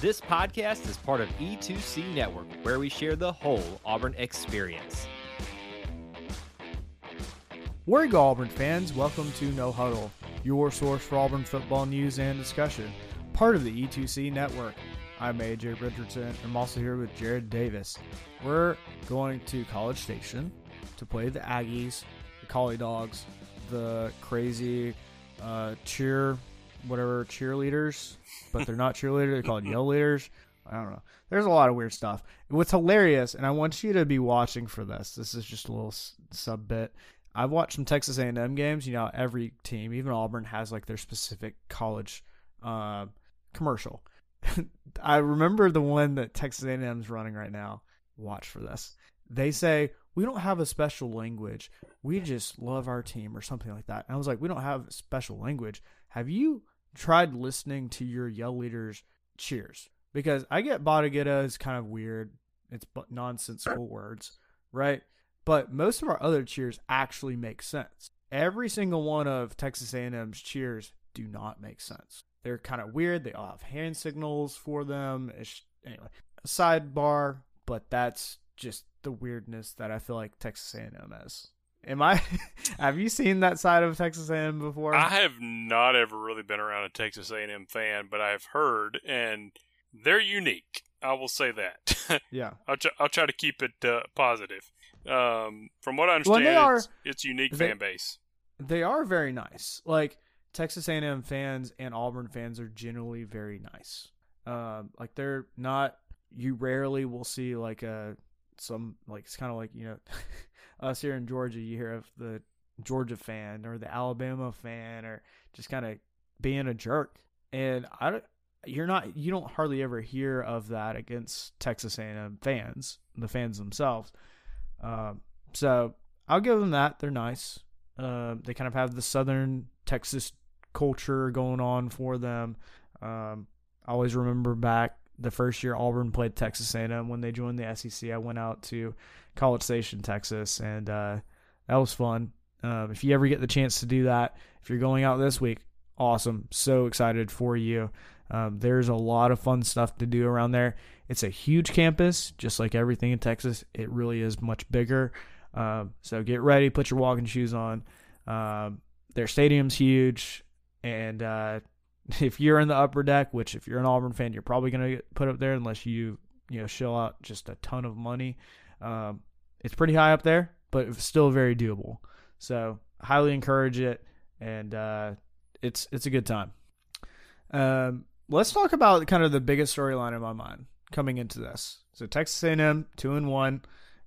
This podcast is part of E2C Network, where we share the whole Auburn experience. You go, Auburn fans? Welcome to No Huddle, your source for Auburn football news and discussion, part of the E2C Network. I'm AJ Richardson. I'm also here with Jared Davis. We're going to College Station to play the Aggies, the Collie Dogs, the crazy uh, cheer, whatever cheerleaders, but they're not cheerleaders. They're called yell leaders. I don't know. There's a lot of weird stuff. What's hilarious, and I want you to be watching for this. This is just a little sub bit. I've watched some Texas A&M games. You know, every team, even Auburn, has like their specific college uh, commercial. I remember the one that Texas A&M's running right now. Watch for this. They say we don't have a special language. We just love our team or something like that. And I was like, we don't have special language. Have you tried listening to your yell leaders cheers? Because I get Bodda Getta is kind of weird. It's nonsensical words, right? But most of our other cheers actually make sense. Every single one of Texas A&M's cheers do not make sense. They're kind of weird. They all have hand signals for them. It's, anyway, sidebar, but that's just the weirdness that I feel like Texas A&M is. Am I? have you seen that side of Texas A&M before? I have not ever really been around a Texas A&M fan, but I've heard, and they're unique. I will say that. Yeah, I'll, try, I'll try to keep it uh, positive. Um, from what I understand, well, are, it's, it's unique they, fan base. They are very nice. Like Texas A&M fans and Auburn fans are generally very nice. Um, like they're not. You rarely will see like a some like it's kind of like you know us here in Georgia. You hear of the Georgia fan or the Alabama fan or just kind of being a jerk, and I don't, you're not you don't hardly ever hear of that against Texas A&M fans, the fans themselves. Um, so I'll give them that. They're nice. Uh, they kind of have the Southern Texas culture going on for them. Um, I always remember back the first year Auburn played Texas A&M when they joined the SEC. I went out to College Station, Texas, and uh, that was fun. Um, if you ever get the chance to do that, if you're going out this week, awesome. So excited for you. Um, there's a lot of fun stuff to do around there. It's a huge campus, just like everything in Texas. It really is much bigger. Um, so get ready, put your walking shoes on. Um, their stadium's huge, and uh, if you're in the upper deck, which if you're an Auburn fan, you're probably gonna get put up there unless you you know shell out just a ton of money. Um, it's pretty high up there, but it's still very doable. So highly encourage it, and uh, it's it's a good time. Um, let's talk about kind of the biggest storyline in my mind coming into this. So Texas A&M two and one,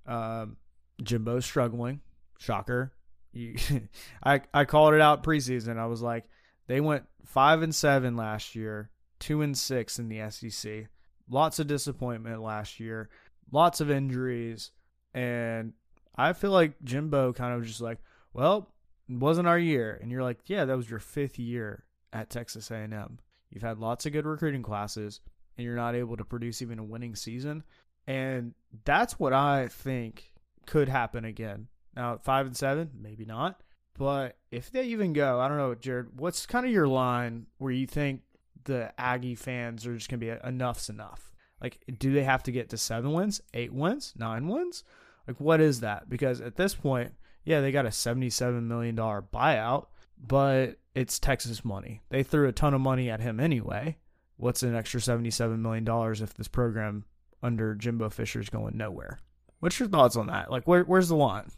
um, Jimbo struggling, shocker. You, I I called it out preseason. I was like, they went five and seven last year, two and six in the SEC. Lots of disappointment last year, lots of injuries, and I feel like Jimbo kind of just like, well, it wasn't our year, and you're like, yeah, that was your fifth year at Texas A&M. You've had lots of good recruiting classes, and you're not able to produce even a winning season, and that's what I think could happen again. Now, five and seven, maybe not, but if they even go, I don't know, Jared, what's kind of your line where you think the Aggie fans are just going to be enough's enough? Like, do they have to get to seven wins, eight wins, nine wins? Like, what is that? Because at this point, yeah, they got a $77 million buyout, but it's Texas money. They threw a ton of money at him anyway. What's an extra $77 million if this program under Jimbo Fisher is going nowhere? What's your thoughts on that? Like, where, where's the line?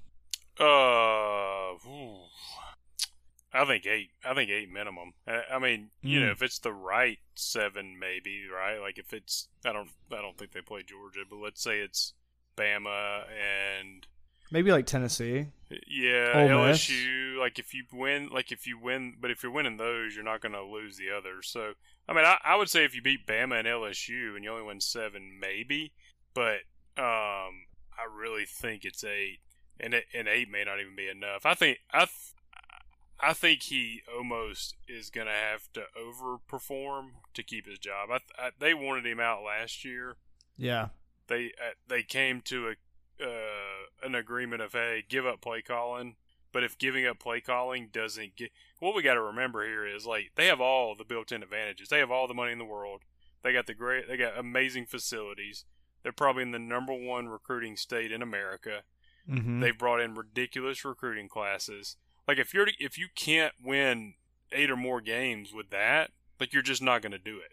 Uh. I think eight. I think eight minimum. I, mean, you mm. know, if it's the right seven, maybe right. Like if it's, I don't, I don't think they play Georgia, but let's say it's Bama and maybe like Tennessee. Yeah, Ole LSU. Miss. Like if you win, like if you win, but if you're winning those, you're not going to lose the others. So I mean, I, I would say if you beat Bama and LSU and you only win seven, maybe. But um, I really think it's eight, and and eight may not even be enough. I think I. I think he almost is going to have to overperform to keep his job. I, I, they wanted him out last year. Yeah. They uh, they came to a uh, an agreement of hey, give up play calling. But if giving up play calling doesn't get what we got to remember here is like they have all the built-in advantages. They have all the money in the world. They got the great. They got amazing facilities. They're probably in the number one recruiting state in America. Mm-hmm. They've brought in ridiculous recruiting classes. Like if you're if you can't win eight or more games with that, like you're just not going to do it.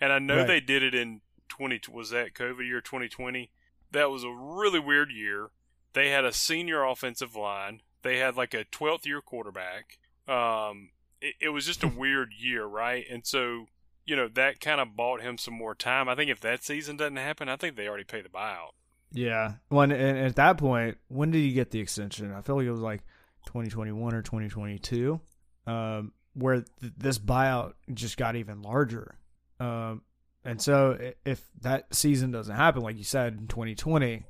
And I know Right. they did it in 20 was that COVID year 2020. That was a really weird year. They had a senior offensive line. They had like a 12th year quarterback. Um, it, it was just a weird year, right? And so, you know, that kind of bought him some more time. I think if that season doesn't happen, I think they already pay the buyout. Yeah. When and at that point, when did he get the extension? I feel like it was like 2021 or 2022, um, where th- this buyout just got even larger. Um, and so if that season doesn't happen, like you said in 2020,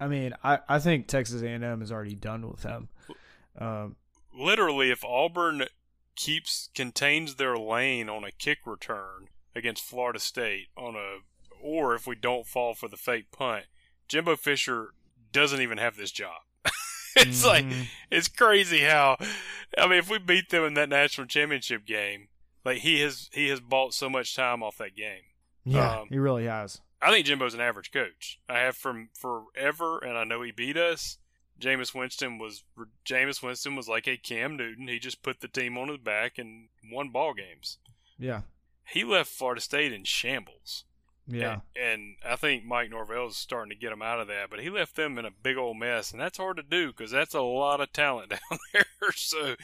I mean, I, I think Texas A&M is already done with him. Um, literally if Auburn keeps contains their lane on a kick return against Florida State on a or if we don't fall for the fake punt, Jimbo Fisher doesn't even have this job. it's like mhm. it's crazy how I mean if we beat them in that national championship game, like he has he has bought so much time off that game. yeah, um, he really has. I think Jimbo's an average coach. I have from forever, and I know he beat us. Jameis Winston was Jameis Winston was like a Cam Newton. He just put the team on his back and won ball games. Yeah, He left Florida State in shambles. Yeah, And, and I think Mike Norvell is starting to get him out of that. But he left them in a big old mess, and that's hard to do because that's a lot of talent down there. so,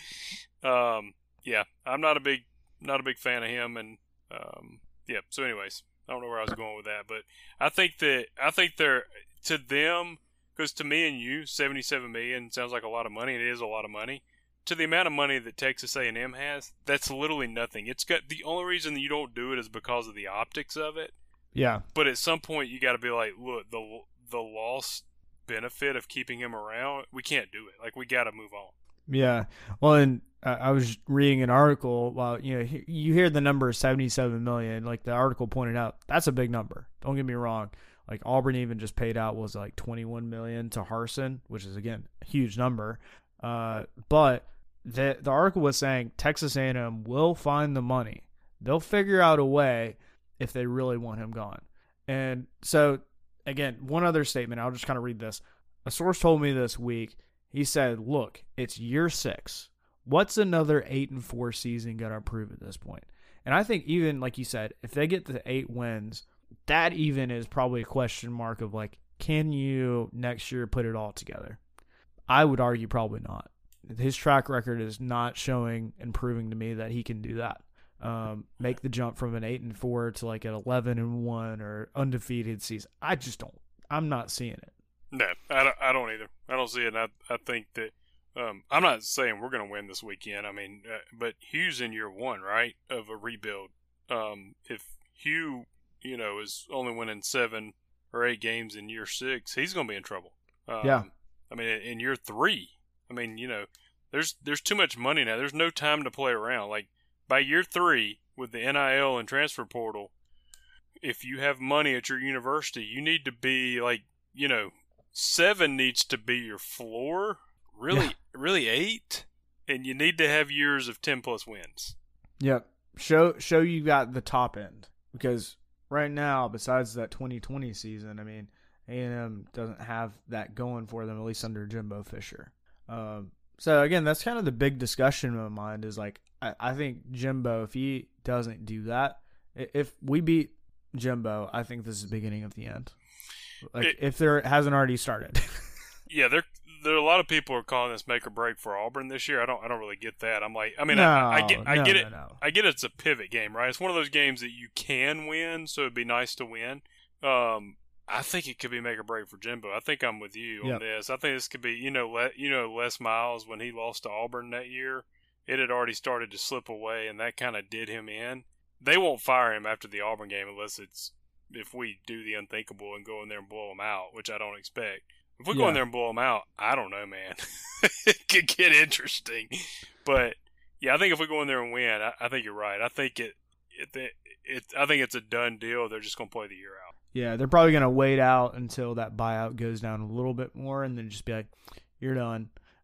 um, yeah, I'm not a big not a big fan of him. And um, yeah, so anyways, I don't know where I was going with that, but I think that I think they're to them because to me and you, 77 million sounds like a lot of money. And it is a lot of money. To the amount of money that Texas A&M has, that's literally nothing. It's got the only reason you don't do it is because of the optics of it yeah, but at some point you got to be like, look, the the lost benefit of keeping him around, we can't do it. Like we got to move on. Yeah. Well, and uh, I was reading an article. Well, you know, you hear the number seventy-seven million. Like the article pointed out, that's a big number. Don't get me wrong. Like Auburn even just paid out was like twenty-one million to Harsin, which is again a huge number. Uh, but the the article was saying Texas A&M will find the money. They'll figure out a way if they really want him gone. And so, again, one other statement. I'll just kind of read this. A source told me this week. He said, "Look, it's year six. What's another eight and four season gonna prove at this point?" And I think even like you said, if they get the eight wins, that even is probably a question mark of like, can you next year put it all together? I would argue probably not. His track record is not showing and proving to me that he can do that. Um, make the jump from an eight and four to like an eleven and one or undefeated season. I just don't. I'm not seeing it. No, I don't, I don't either. I don't see it. And I I think that um, I'm not saying we're going to win this weekend. I mean, uh, but Hugh's in year one, right, of a rebuild. Um, if Hugh, you know, is only winning seven or eight games in year six, he's going to be in trouble. Um, Yeah. I mean, in year three, I mean, you know, there's there's too much money now. There's no time to play around. Like by year three, with the NIL and transfer portal, if you have money at your university, you need to be like, you know, seven needs to be your floor. Really, Yeah. really eight, and you need to have years of ten plus wins. Yep. Show show you got the top end because right now, besides that 2020 season, I mean, A&M doesn't have that going for them at least under Jimbo Fisher. Um, so again, that's kind of the big discussion in my mind is like I, I think Jimbo, if he doesn't do that, if we beat Jimbo, I think this is the beginning of the end. Like It- if there hasn't already started. Yeah, there there are a lot of people are calling this make or break for Auburn this year. I don't I don't really get that. I'm like, I mean, no, I, I get I no, get it. no. I get it's a pivot game, right? It's one of those games that you can win, so it'd be nice to win. Um, I think it could be make or break for Jimbo. I think I'm with you Yep. on this. I think this could be, you know, let you know Les Miles when he lost to Auburn that year, it had already started to slip away, and that kind of did him in. They won't fire him after the Auburn game unless it's if we do the unthinkable and go in there and blow them out, which I don't expect. If we go in there and blow them out, I don't know, man. it could get interesting, but yeah, I think if we go in there and win, I, I think you're right. I think it, it, it, I think it's a done deal. They're just gonna play the year out. Yeah, they're probably gonna wait out until that buyout goes down a little bit more, and then just be like, "You're done."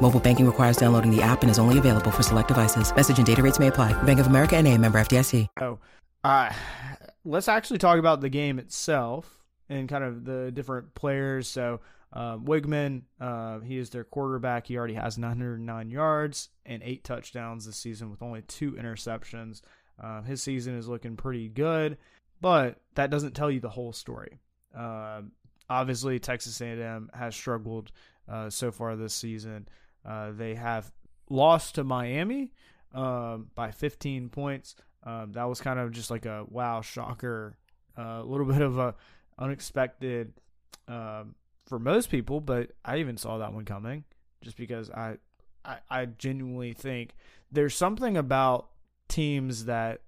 Mobile banking requires downloading the app and is only available for select devices. Message and data rates may apply. Bank of America and a member FDIC. Oh, uh, let's actually talk about the game itself and kind of the different players. So uh, Weigman, uh, he is their quarterback. He already has 909 yards and eight touchdowns this season with only two interceptions. Uh, his season is looking pretty good, but that doesn't tell you the whole story. Uh, obviously, Texas A&M has struggled uh, so far this season. Uh, they have lost to Miami um, by 15 points. Um, that was kind of just like a wow shocker, a little bit of a unexpected um, for most people, but I even saw that one coming just because I, I, I genuinely think there's something about teams that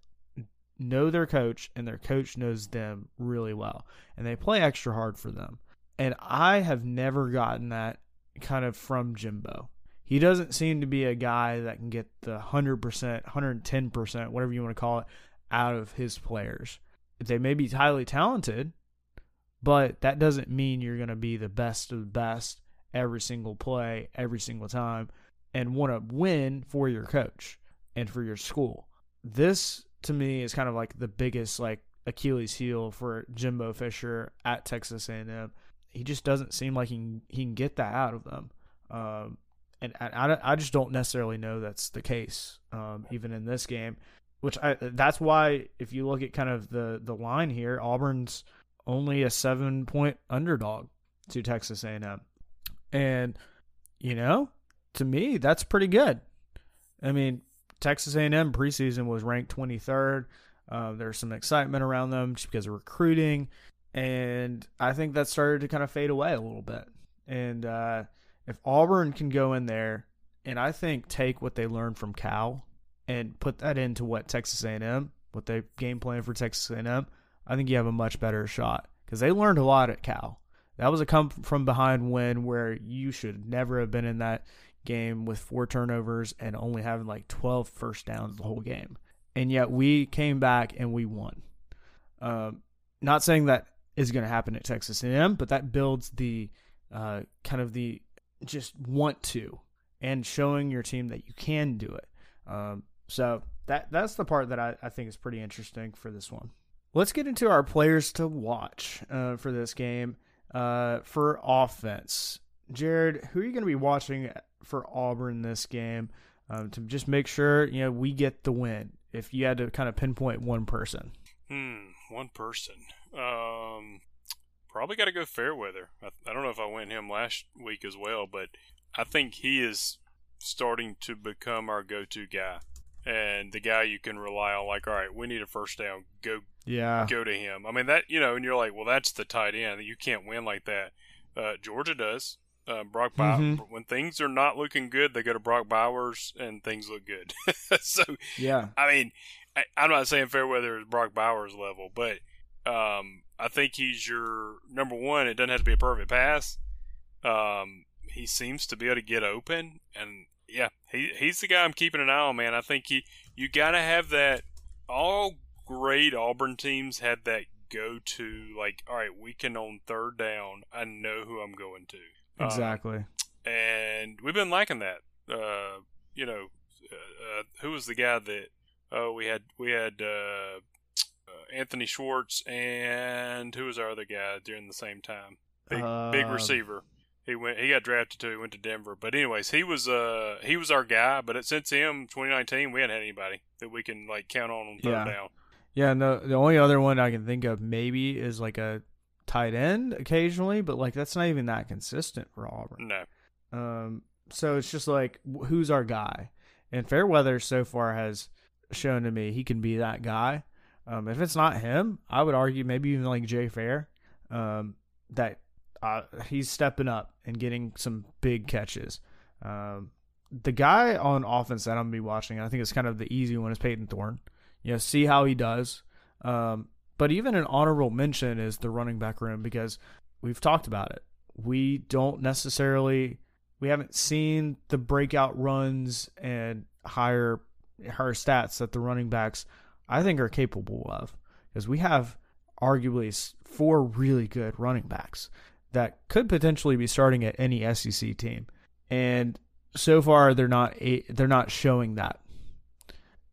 know their coach and their coach knows them really well and they play extra hard for them. And I have never gotten that kind of from Jimbo. He doesn't seem to be a guy that can get the 100%, 110%, whatever you want to call it, out of his players. They may be highly talented, but that doesn't mean you're going to be the best of the best every single play, every single time, and want to win for your coach and for your school. This to me is kind of like the biggest like Achilles heel for Jimbo Fisher at Texas A&M. He just doesn't seem like he can, he can get that out of them. Um, and I, I just don't necessarily know that's the case, um, even in this game. Which I that's why if you look at kind of the the line here, Auburn's only a seven point underdog to Texas A&M, and you know, to me, that's pretty good. I mean, Texas A&M preseason was ranked 23rd. Uh, there's some excitement around them just because of recruiting, and I think that started to kind of fade away a little bit. And uh, if Auburn can go in there and I think take what they learned from Cal and put that into what Texas A&M, what they game plan for Texas A&M, I think you have a much better shot because they learned a lot at Cal. That was a come from behind win where you should never have been in that game with four turnovers and only having like 12 first downs the whole game. And yet we came back and we won. Um, not saying that is going to happen at Texas A&M, but that builds the uh, kind of the just want to and showing your team that you can do it. Um, so that that's the part that I, I think is pretty interesting for this one. Let's get into our players to watch uh, for this game. Uh, for offense, Jared, who are you going to be watching for Auburn this game um, to just make sure you know we get the win? If you had to kind of pinpoint one person, hmm, one person, um, probably got to go Fairweather. I, I don't know if I went him last week as well, but I think he is starting to become our go-to guy and the guy you can rely on. Like, all right, we need a first down. Go, yeah, go to him. I mean that you know, and you're like, well, that's the tight end. You can't win like that. Uh, Georgia does. Uh, Brock Bowers. Mm-hmm. When things are not looking good, they go to Brock Bowers, and things look good. so yeah, I mean, I, am not saying Fairweather is Brock Bowers level, but um, I think he's your number one. It doesn't have to be a perfect pass. Um, he seems to be able to get open, and yeah, he he's the guy I'm keeping an eye on, man. I think he you gotta have that. All great Auburn teams had that go to like, all right, we can on third down. I know who I'm going to. Um, exactly. Um, and we've been liking that. Uh, you know, uh, uh, who was the guy that? Oh, we had we had uh, Anthony Schwartz and who was our other guy during the same time? Big, big um, receiver. He went. He got drafted too. He went to Denver. But anyways, he was uh he was our guy. But since him, 2019, we hadn't had anybody that we can like count on on third yeah. down. Yeah. No, the only other one I can think of maybe is like a tight end occasionally, but like that's not even that consistent for Auburn. No. Um. So it's just like who's our guy, and Fairweather so far has shown to me he can be that guy. Um, if it's not him, I would argue maybe even like Jay Fair, um, that uh, he's stepping up and getting some big catches. Um, the guy on offense that I'm gonna be watching, I think it's kind of the easy one, is Payton Thorne. you know, see how he does. Um, but even an honorable mention is the running back room because we've talked about it. We don't necessarily we haven't seen the breakout runs and higher higher stats that the running backs I think are capable of because we have arguably four really good running backs that could potentially be starting at any SEC team, and so far they're not they're not showing that,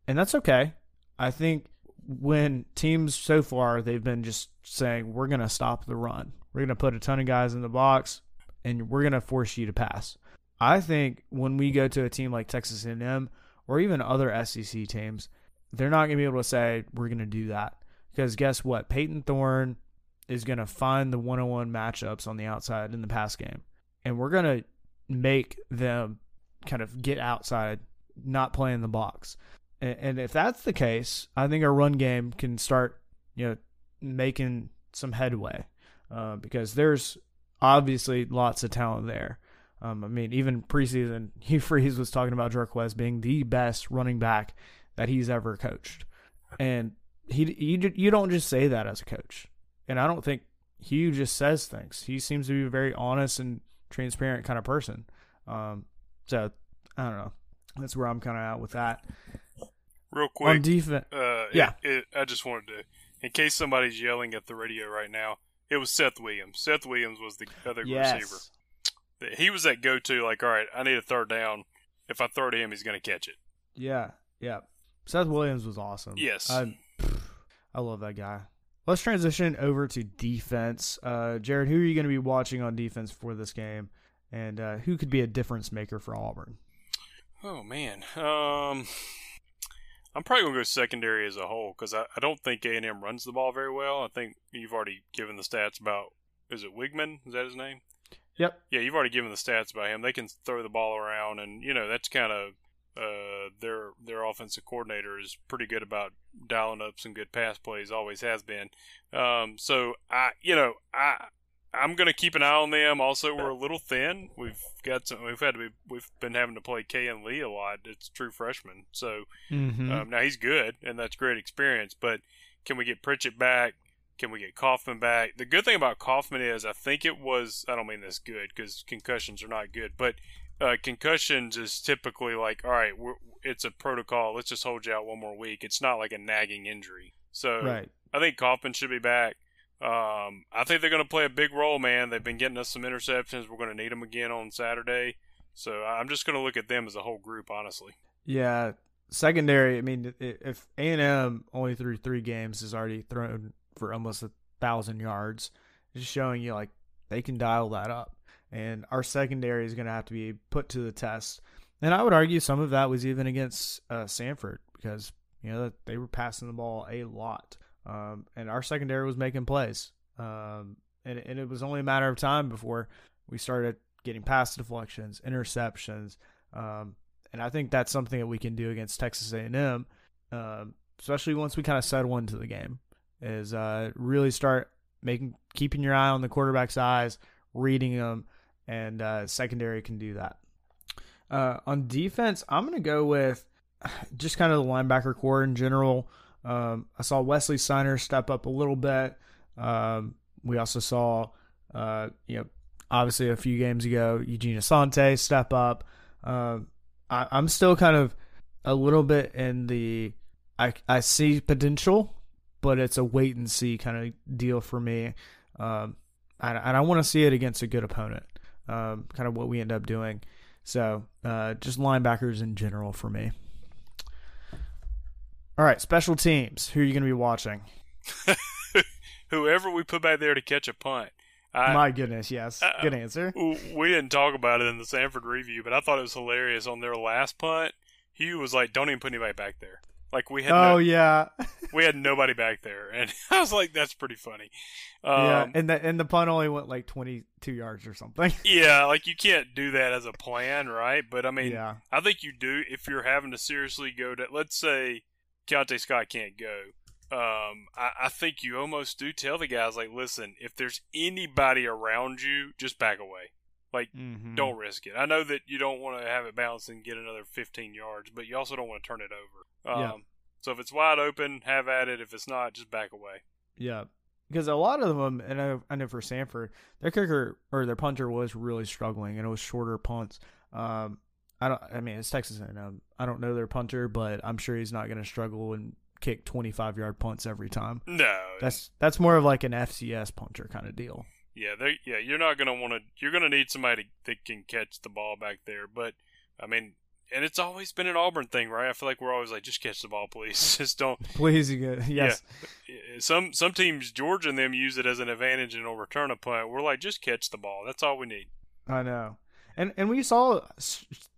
and that's okay. I think when teams so far they've been just saying we're going to stop the run, we're going to put a ton of guys in the box, and we're going to force you to pass. I think when we go to a team like Texas A&M or even other SEC teams, they're not going to be able to say we're going to do that because guess what? Payton Thorne is going to find the one-on-one matchups on the outside in the pass game, and we're going to make them kind of get outside, not play in the box. And, and if that's the case, I think our run game can start, you know, making some headway uh, because there's obviously lots of talent there. Um, I mean, even preseason, Hugh Freeze was talking about Jarquez being the best running back that he's ever coached, and he you you don't just say that as a coach, and I don't think Hugh just says things. He seems to be a very honest and transparent kind of person. Um, so I don't know. That's where I'm kind of at with that. Real quick on defense, uh, yeah. It, it, I just wanted to, in case somebody's yelling at the radio right now, it was Seth Williams. Seth Williams was the other yes. receiver he was that go to like, all right, I need a third down. If I throw to him, he's going to catch it. Yeah, yeah. Seth Williams was awesome. Yes, I, I love that guy. Let's transition over to defense. Uh, Jared, who are you going to be watching on defense for this game, and uh, who could be a difference maker for Auburn? Oh man, um, I'm probably going to go secondary as a whole because I, I don't think A and M runs the ball very well. I think you've already given the stats about is it Wigman? Is that his name? Yep. Yeah, you've already given the stats about him. They can throw the ball around, and you know that's kind of uh, their their offensive coordinator is pretty good about dialing up some good pass plays. Always has been. Um, so I, you know, I I'm gonna keep an eye on them. Also, we're a little thin. We've got some. We've had to be. We've been having to play Kayin Lee a lot. It's true freshman. So mm-hmm. um, now he's good, and that's great experience. But can we get Pritchett back? Can we get Kaufman back? The good thing about Kaufman is I think it was, I don't mean this good because concussions are not good, but uh, concussions is typically like, all right, it's a protocol. Let's just hold you out one more week. It's not like a nagging injury. So right. I think Kaufman should be back. Um, I think they're going to play a big role, man. They've been getting us some interceptions. We're going to need them again on Saturday. So I'm just going to look at them as a whole group, honestly. Yeah, secondary. I mean, if A and M only threw three games, is already thrown for almost a thousand yards, just showing you like they can dial that up. And our secondary is going to have to be put to the test. And I would argue some of that was even against uh, Samford because you know they were passing the ball a lot, um, and our secondary was making plays. Um, and, and it was only a matter of time before we started getting pass deflections, interceptions, um, and I think that's something that we can do against Texas A&M, um, especially once we kind of settle into the game is uh, really start making keeping your eye on the quarterback's eyes, reading them, and uh, secondary can do that. Uh, on defense, I'm going to go with just kind of the linebacker corps in general. Um, I saw Wesley Steiner step up a little bit. Um, we also saw, uh, you know, obviously a few games ago, Eugene Asante step up. Uh, I, I'm still kind of a little bit in the I, I see potential but it's a wait and see kind of deal for me. Um, and, I want to see it against a good opponent, um, kind of what we end up doing. So uh, just linebackers in general for me. All right, special teams. Who are you going to be watching? Whoever we put back there to catch a punt. I, My goodness, yes. Uh, Good answer. We didn't talk about it in the Samford review, but I thought it was hilarious on their last punt. Hugh was like, "Don't even put anybody back there." Like we had oh no, yeah, we had nobody back there, and I was like, "That's pretty funny." Um, yeah, and the and the punt only went like twenty two yards or something. Yeah, like you can't do that as a plan, right? But I mean, yeah. I think you do if you're having to seriously go to. Let's say Keionte Scott can't go. Um, I, I think you almost do tell the guys like, listen, if there's anybody around you, just back away. Like, mm-hmm. don't risk it. I know that you don't want to have it bounce and get another 15 yards, but you also don't want to turn it over. Um, yeah. So if it's wide open, have at it. If it's not, just back away. Yeah, because a lot of them, and I, I know for Samford, their kicker or their punter was really struggling, and it was shorter punts. Um, I don't. I mean, it's Texas A&M. I don't know their punter, but I'm sure he's not going to struggle and kick 25 yard punts every time. No, that's that's more of like an FCS punter kind of deal. Yeah, they yeah, you're not going to want to. You're to need somebody that can catch the ball back there. But I mean, and it's always been an Auburn thing, right? I feel like we're always like, just catch the ball, please. Just don't. Please, you yes. Yeah. Some some teams, Georgia and them use it as an advantage and will return a punt. We're like, just catch the ball. That's all we need. I know, and and we saw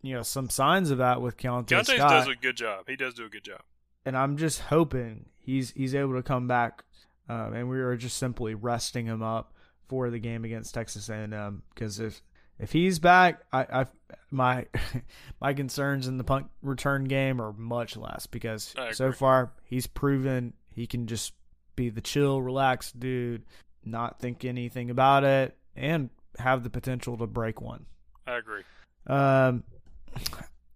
you know some signs of that with Keionte. Keionte Scott. does a good job. He does do a good job. And I'm just hoping he's he's able to come back, um, and we are just simply resting him up for the game against Texas A&M because if if he's back, I, I my my concerns in the punt return game are much less because so far he's proven he can just be the chill, relaxed dude, not think anything about it, and have the potential to break one. I agree. Um,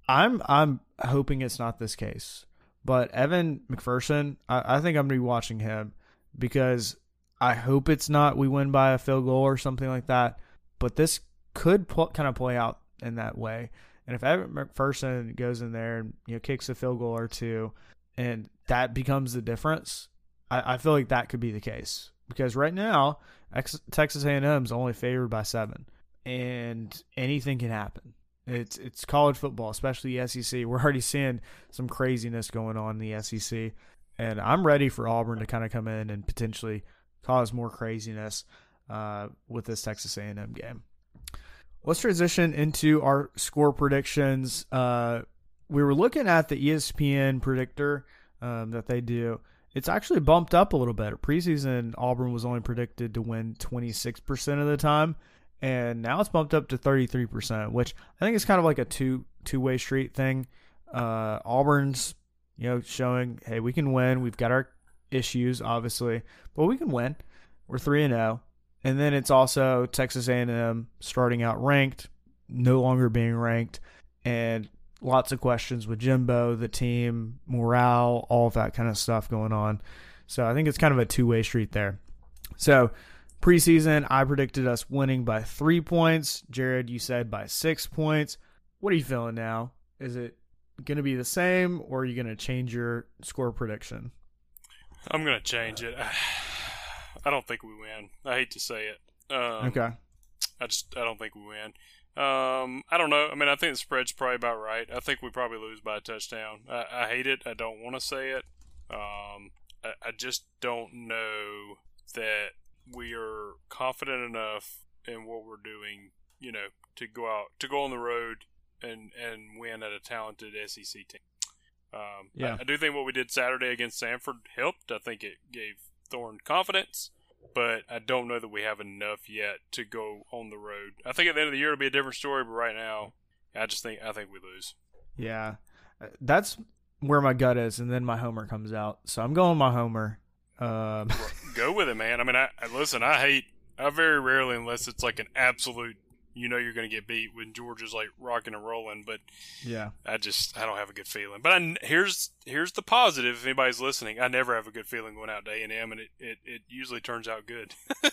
I'm I'm hoping it's not this case, but Evan McPherson, I, I think I'm gonna be watching him because I hope it's not we win by a field goal or something like that. But this could pl- kind of play out in that way. And if Evan McPherson goes in there and you know kicks a field goal or two, and that becomes the difference, I, I feel like that could be the case because right now Texas A&M is only favored by seven, and anything can happen. It's it's college football, especially the SEC. We're already seeing some craziness going on in the SEC, and I'm ready for Auburn to kind of come in and potentially cause more craziness uh, with this Texas A&M game. Let's transition into our score predictions. Uh, we were looking at the ESPN predictor um, that they do. It's actually bumped up a little bit. Preseason, Auburn was only predicted to win 26% of the time, and now it's bumped up to 33%, which I think is kind of like a two two way street thing. Uh, Auburn's, you know, showing, hey, we can win. We've got our issues, obviously, but we can win. We're three and zero. And then it's also Texas A&M starting out ranked, no longer being ranked, and lots of questions with Jimbo, the team, morale, all of that kind of stuff going on. So I think it's kind of a two way street there. So preseason, I predicted us winning by three points. Jared, you said by six points. What are you feeling now? Is it going to be the same, or are you going to change your score prediction? I'm going to change it. I don't think we win. I hate to say it. Um, okay. I just I don't think we win. Um, I don't know. I mean, I think the spread's probably about right. I think we probably lose by a touchdown. I, I hate it. I don't want to say it. Um, I, I just don't know that we are confident enough in what we're doing. You know, to go out to go on the road and and win at a talented SEC team. Um, yeah. I, I do think what we did Saturday against Samford helped. I think it gave Thorne confidence, but I don't know that we have enough yet to go on the road. I think at the end of the year it'll be a different story, but right now, I just think I think we lose. Yeah, uh, that's where my gut is, and then my homer comes out. So I'm going my homer. Um. go with it, man. I mean, I, I listen. I hate. I very rarely, unless it's like an absolute you know you're going to get beat when Georgia's like rocking and rolling. But yeah, I just I don't have a good feeling. But I, here's here's the positive. If anybody's listening, I never have a good feeling going out to A and M, and it, it it usually turns out good.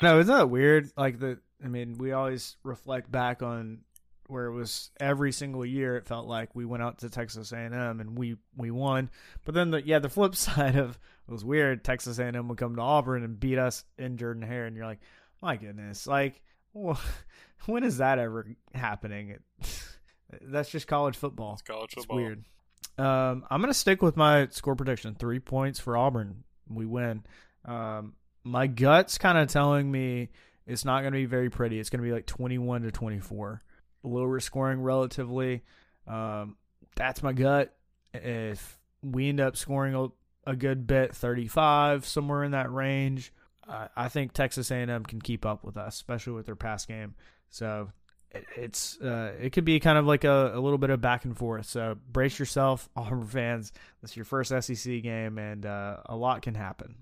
No, isn't that weird? Like the, I mean, we always reflect back on where it was every single year. It felt like we went out to Texas A&M and we we won. But then the yeah, the flip side of it was weird. Texas A&M would come to Auburn and beat us in Jordan Hare, and you're like, my goodness, like, well, when is that ever happening? It, that's just college football. It's college football. It's weird. Um, I'm gonna stick with my score prediction: three points for Auburn. We win. Um, my gut's kind of telling me it's not going to be very pretty. It's going to be like 21 to 24. Lower scoring relatively. Um, that's my gut. If we end up scoring a, a good bit, 35 somewhere in that range. Uh, I think Texas A&M can keep up with us, especially with their pass game. So it, it's uh, it could be kind of like a, a little bit of back and forth. So brace yourself, Auburn fans. This is your first SEC game, and uh, a lot can happen.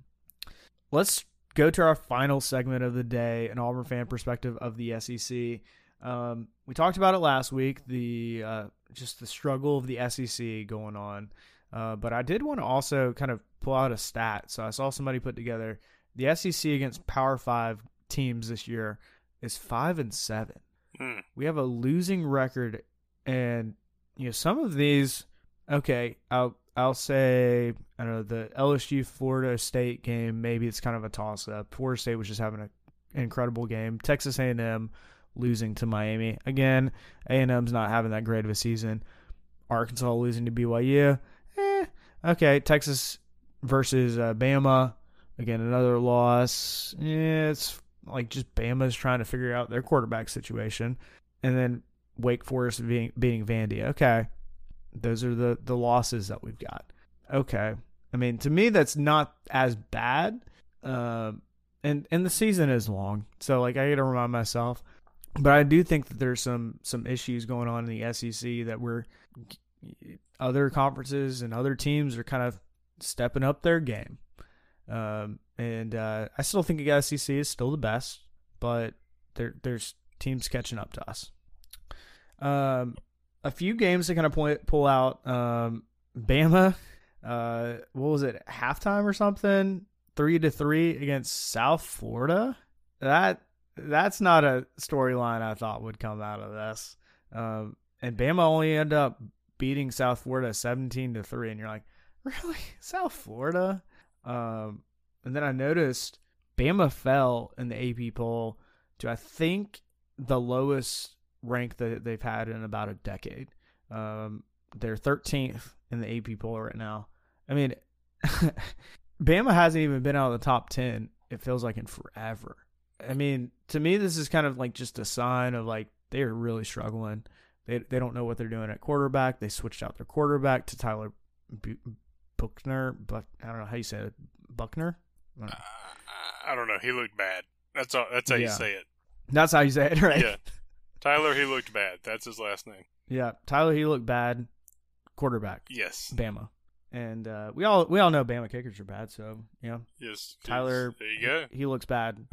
Let's go to our final segment of the day, an Auburn fan perspective of the SEC. Um, we talked about it last week, the uh, just the struggle of the SEC going on. Uh, but I did want to also kind of pull out a stat. So I saw somebody put together the SEC against Power Five teams this year is five and seven. Hmm. We have a losing record, and you know some of these. Okay, I'll I'll say I don't know the LSU Florida State game. Maybe it's kind of a toss up. Florida State was just having an incredible game. Texas A and M losing to Miami again. A and M's not having that great of a season. Arkansas losing to BYU. Eh, okay, Texas versus uh, Bama. Again, another loss. It's like just Bama's trying to figure out their quarterback situation, and then Wake Forest being beating Vandy. Okay, those are the the losses that we've got. Okay, I mean to me that's not as bad. Um, and and the season is long, so like I got to remind myself. But I do think that there's some some issues going on in the SEC that we're other conferences and other teams are kind of stepping up their game. Um, and uh, I still think the SEC is still the best, but there there's teams catching up to us. Um, a few games to kind of point, pull out. Um, Bama, uh, what was it, halftime or something? Three to three against South Florida. That that's not a storyline I thought would come out of this. Um, and Bama only ended up beating South Florida seventeen to three, and you're like, really, South Florida? Um, and then I noticed Bama fell in the AP poll to I think the lowest rank that they've had in about a decade. Um, they're 13th in the AP poll right now. I mean, Bama hasn't even been out of the top 10. It feels like in forever. I mean, to me, this is kind of like just a sign of like they're really struggling. They they don't know what they're doing at quarterback. They switched out their quarterback to Tyler Bu- Buchner, but I don't know how you say it. Buckner. I don't know. I don't know. He looked bad. That's all. That's how you say it. That's how you say it, right? Yeah. Tyler, he looked bad. That's his last name. Yeah. Tyler, he looked bad. Quarterback, Yes. Bama, and uh, we all we all know Bama kickers are bad. So yeah, Yes. Tyler, There you go. he looks bad.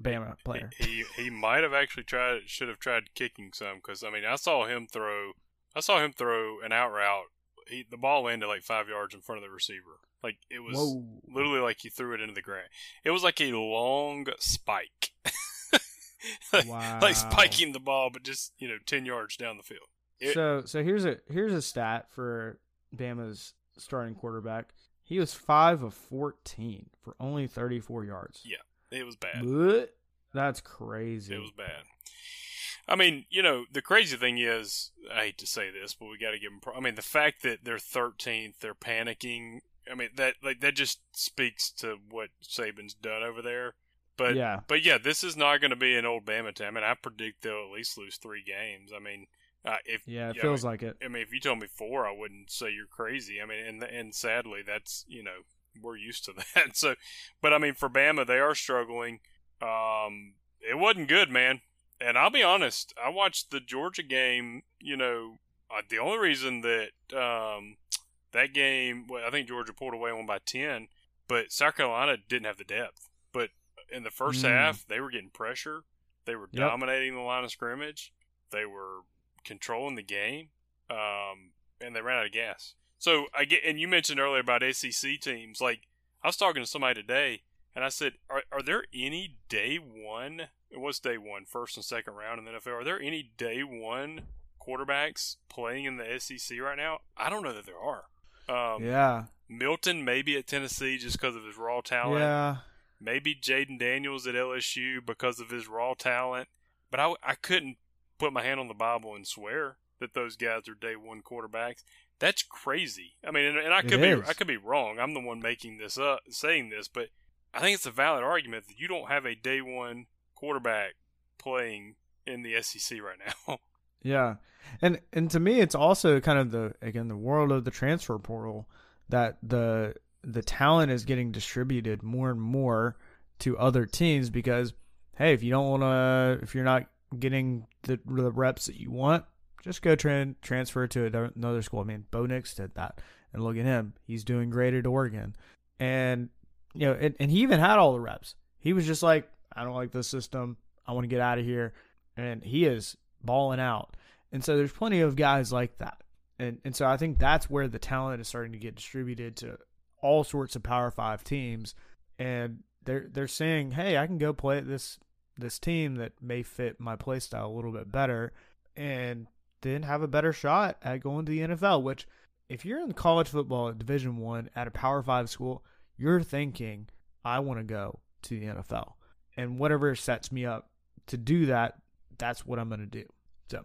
Bama player. He he might have actually tried. Should have tried kicking some because I mean I saw him throw. I saw him throw an out route. He, the ball landed like five yards in front of the receiver. Like it was Whoa. literally like he threw it into the ground. It was like a long spike. like, Wow. like spiking the ball, but just you know ten yards down the field. It- so so here's a here's a stat for Bama's starting quarterback. He was five of fourteen for only thirty four yards. Yeah. It was bad. Bleh. That's crazy. It was bad. I mean, you know, the crazy thing is, I hate to say this, but we got to give them. Pro- I mean, the fact that they're 13th, they're panicking. I mean, that like that just speaks to what Saban's done over there. But Yeah. but yeah, this is not going to be an old Bama team. I mean, I predict they'll at least lose three games. I mean, uh, if yeah, it I feels mean, like it. I mean, if you told me four, I wouldn't say you're crazy. I mean, and and sadly, that's you know we're used to that. So, but I mean, for Bama, they are struggling. Um, it wasn't good, man. And I'll be honest, I watched the Georgia game. You know, uh, the only reason that um that game, well, I think Georgia pulled away one by ten, but South Carolina didn't have the depth. But in the first Mm. half, they were getting pressure. They were Yep. dominating the line of scrimmage. They were controlling the game, um, and they ran out of gas. So I get, and you mentioned earlier about SEC teams. Like I was talking to somebody today, and I said, "Are, are there any day one? It was day one, first and second round in the NFL. Are there any day one quarterbacks playing in the SEC right now? I don't know that there are. Um, yeah. Milton maybe at Tennessee just because of his raw talent. Yeah. Maybe Jayden Daniels at LSU because of his raw talent. But I, I couldn't put my hand on the Bible and swear that those guys are day one quarterbacks. That's crazy. I mean, and, and I could be. I could be wrong. I'm the one making this up, saying this, but I think it's a valid argument that you don't have a day one quarterback playing in the SEC right now. Yeah. And and to me it's also kind of the again the world of the transfer portal that the the talent is getting distributed more and more to other teams because hey, if you don't want to, if you're not getting the, the reps that you want, just go tra- transfer to another school. I mean, Bo Nix did that, and look at him; he's doing great at Oregon, and you know, and, and he even had all the reps. He was just like, I don't like this system. I want to get out of here, and he is balling out. And so there's plenty of guys like that, and and so I think that's where the talent is starting to get distributed to all sorts of Power Five teams, and they're they're saying, hey, I can go play at this this team that may fit my play style a little bit better, and then have a better shot at going to the NFL. Which, if you're in college football at Division One at a Power Five school, you're thinking, I want to go to the NFL, and whatever sets me up to do that, that's what I'm going to do. So,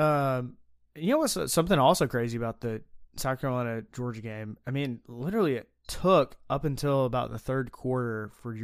um, you know what's something also crazy about the South Carolina Georgia game? I mean, literally, it took up until about the third quarter for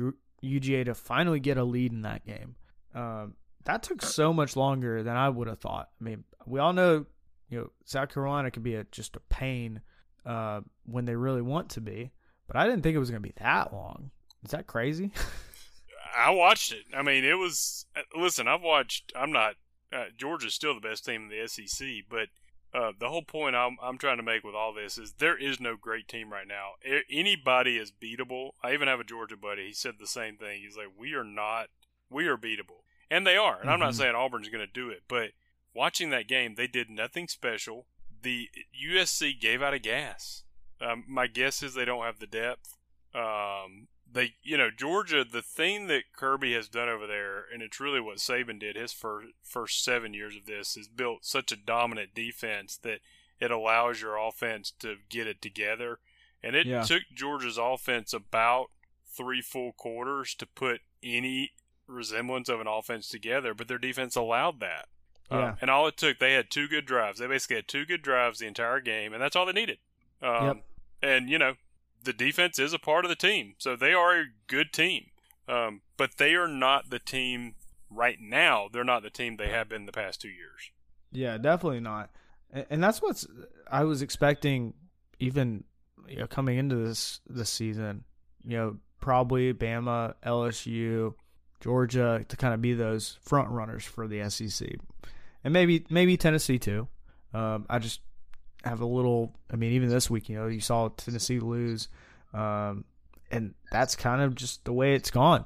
UGA to finally get a lead in that game. Um, that took so much longer than I would have thought. I mean, we all know, you know, South Carolina can be a, just a pain uh, when they really want to be, but I didn't think it was going to be that long. Is that crazy? I watched it. I mean, it was. Uh, listen, I've watched. I'm not. Uh, Georgia's still the best team in the SEC, but uh, the whole point I'm, I'm trying to make with all this is there is no great team right now. anybody is beatable. I even have a Georgia buddy. He said the same thing. He's like, we are not, we are beatable. And they are. And mm-hmm. I'm not mm-hmm. saying Auburn's going to do it, but watching that game, they did nothing special. The USC gave out a gas. Um, my guess is they don't have the depth. Um, they, you know, Georgia, the thing that Kirby has done over there, and it's really what Saban did his first first seven years of this, is built such a dominant defense that it allows your offense to get it together. And it yeah. took Georgia's offense about three full quarters to put any resemblance of an offense together, but their defense allowed that. Um, yeah. Um, and all it took, they had two good drives. They basically had two good drives the entire game, and that's all they needed. Um, yep. And, you know, the defense is a part of the team, so they are a good team. Um, but they are not the team right now. They're not the team they have been the past two years. Yeah, definitely not. And that's what's I was expecting, even you know, coming into this this season. You know, probably Bama, LSU, Georgia to kind of be those front runners for the SEC, and maybe maybe Tennessee too. Um, I just have a little. I mean, even this week, you know, you saw Tennessee lose, um, and that's kind of just the way it's gone.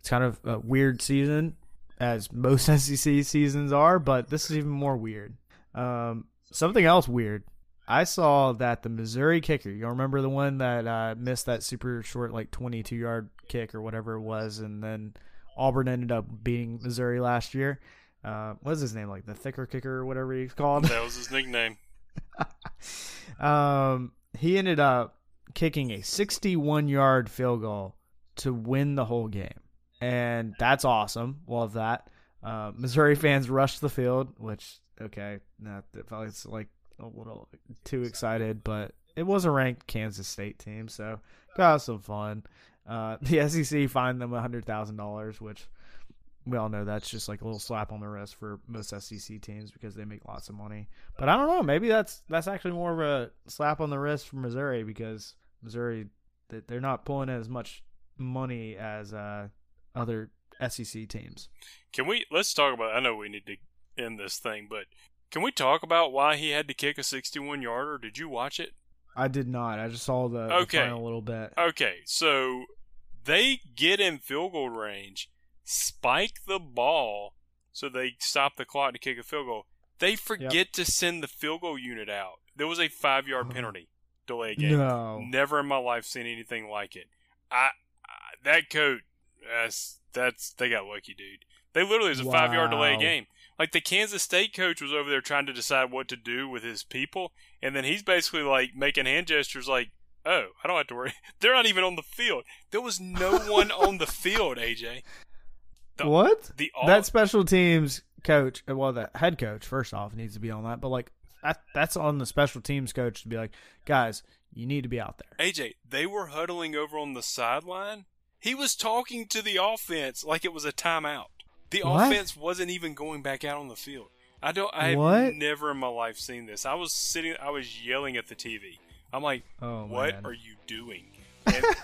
It's kind of a weird season, as most SEC seasons are, but this is even more weird. Um, something else weird. I saw that the Missouri kicker, you remember the one that uh, missed that super short, like 22 yard kick or whatever it was, and then Auburn ended up beating Missouri last year. Uh, what's his name? Like the thicker kicker or whatever he's called. That was his nickname. Um, he ended up kicking a 61 yard field goal to win the whole game. And that's awesome. Love that. Uh, Missouri fans rushed the field, which, okay, not it's like a little too excited, but it was a ranked Kansas State team, so got some fun. Uh, the SEC fined them $100,000, which we all know that's just like a little slap on the wrist for most SEC teams because they make lots of money. But I don't know. Maybe that's that's actually more of a slap on the wrist for Missouri because Missouri they're not pulling as much money as uh, other SEC teams. Can we let's talk about? I know we need to end this thing, but can we talk about why he had to kick a 61 yarder? Did you watch it? I did not. I just saw the, okay. the final little bit. Okay, so they get in field goal range spike the ball so they stop the clock to kick a field goal. They forget yep. to send the field goal unit out. There was a five yard uh-huh. penalty delay game. No. Never in my life seen anything like it. I, I that coach that's that's they got lucky, dude. They literally was a wow. five yard delay game. Like the Kansas State coach was over there trying to decide what to do with his people, and then he's basically like making hand gestures like, "Oh, I don't have to worry. They're not even on the field. There was no one on the field, AJ. The, what? The all- that special teams coach, uh, well, the head coach first off needs to be on that, but like that, that's on the special teams coach to be like, guys, you need to be out there. AJ, they were huddling over on the sideline. He was talking to the offense like it was a timeout. The what? offense wasn't even going back out on the field. I don't. I've what? never in my life seen this. I was sitting. I was yelling at the TV. I'm like, Oh, what man. are you doing?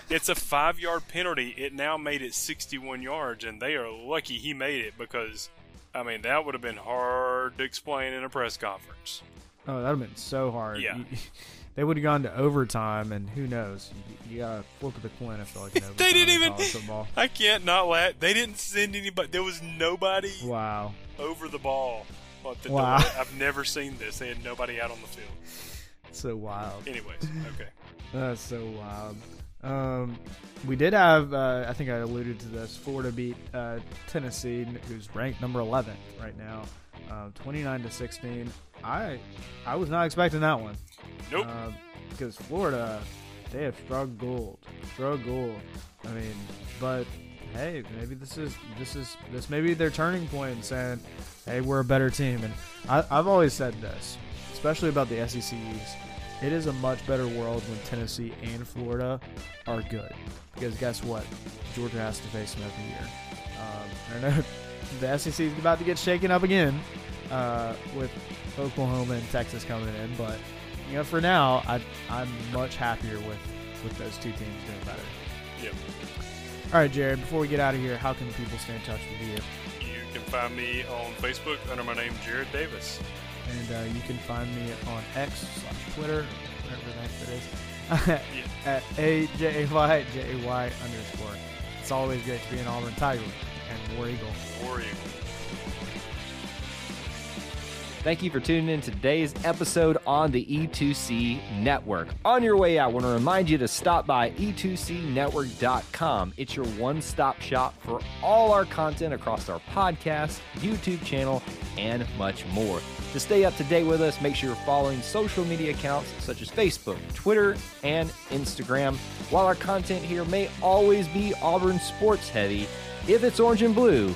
It's a five yard penalty. It now made it 61 yards, and they are lucky he made it because, I mean, that would have been hard to explain in a press conference. Oh, that'd have been so hard. Yeah. They would have gone to overtime, and who knows? You, you gotta flip the coin. I feel like They didn't even. football. I can't not laugh. They didn't send anybody. There was nobody Wow. over the ball. the Wow. door. I've never seen this. They had nobody out on the field. So wild. Anyways, okay. That's so wild. Um, we did have, uh, I think I alluded to this. Florida beat uh, Tennessee, who's ranked number 11 right now, uh, 29 to 16. I, I was not expecting that one. Nope. Because Florida, they have struggled, struggled. I mean, but hey, maybe this is this is this may be their turning point, saying, "Hey, we're a better team." And I, I've always said this, especially about the SEC East. It is a much better world when Tennessee and Florida are good, because guess what? Georgia has to face them every year. Um, I know the SEC is about to get shaken up again uh, with Oklahoma and Texas coming in, but you know, for now, I, I'm much happier with, with those two teams doing better. Yep. All right, Jared. Before we get out of here, how can people stay in touch with you? You can find me on Facebook under my name, Jared Davis. And uh, you can find me on X slash Twitter, whatever the heck that is, at a j a y j a y underscore. It's always great to be an Auburn Tiger and War Eagle. War Eagle. Thank you for tuning in to today's episode on the E2C Network. On your way out, I want to remind you to stop by E e2cnetwork.com. It's your one stop shop for all our content across our podcast, YouTube channel, and much more. To stay up to date with us, make sure you're following social media accounts such as Facebook, Twitter, and Instagram. While our content here may always be Auburn sports heavy, if it's orange and blue,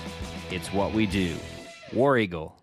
it's what we do. War Eagle.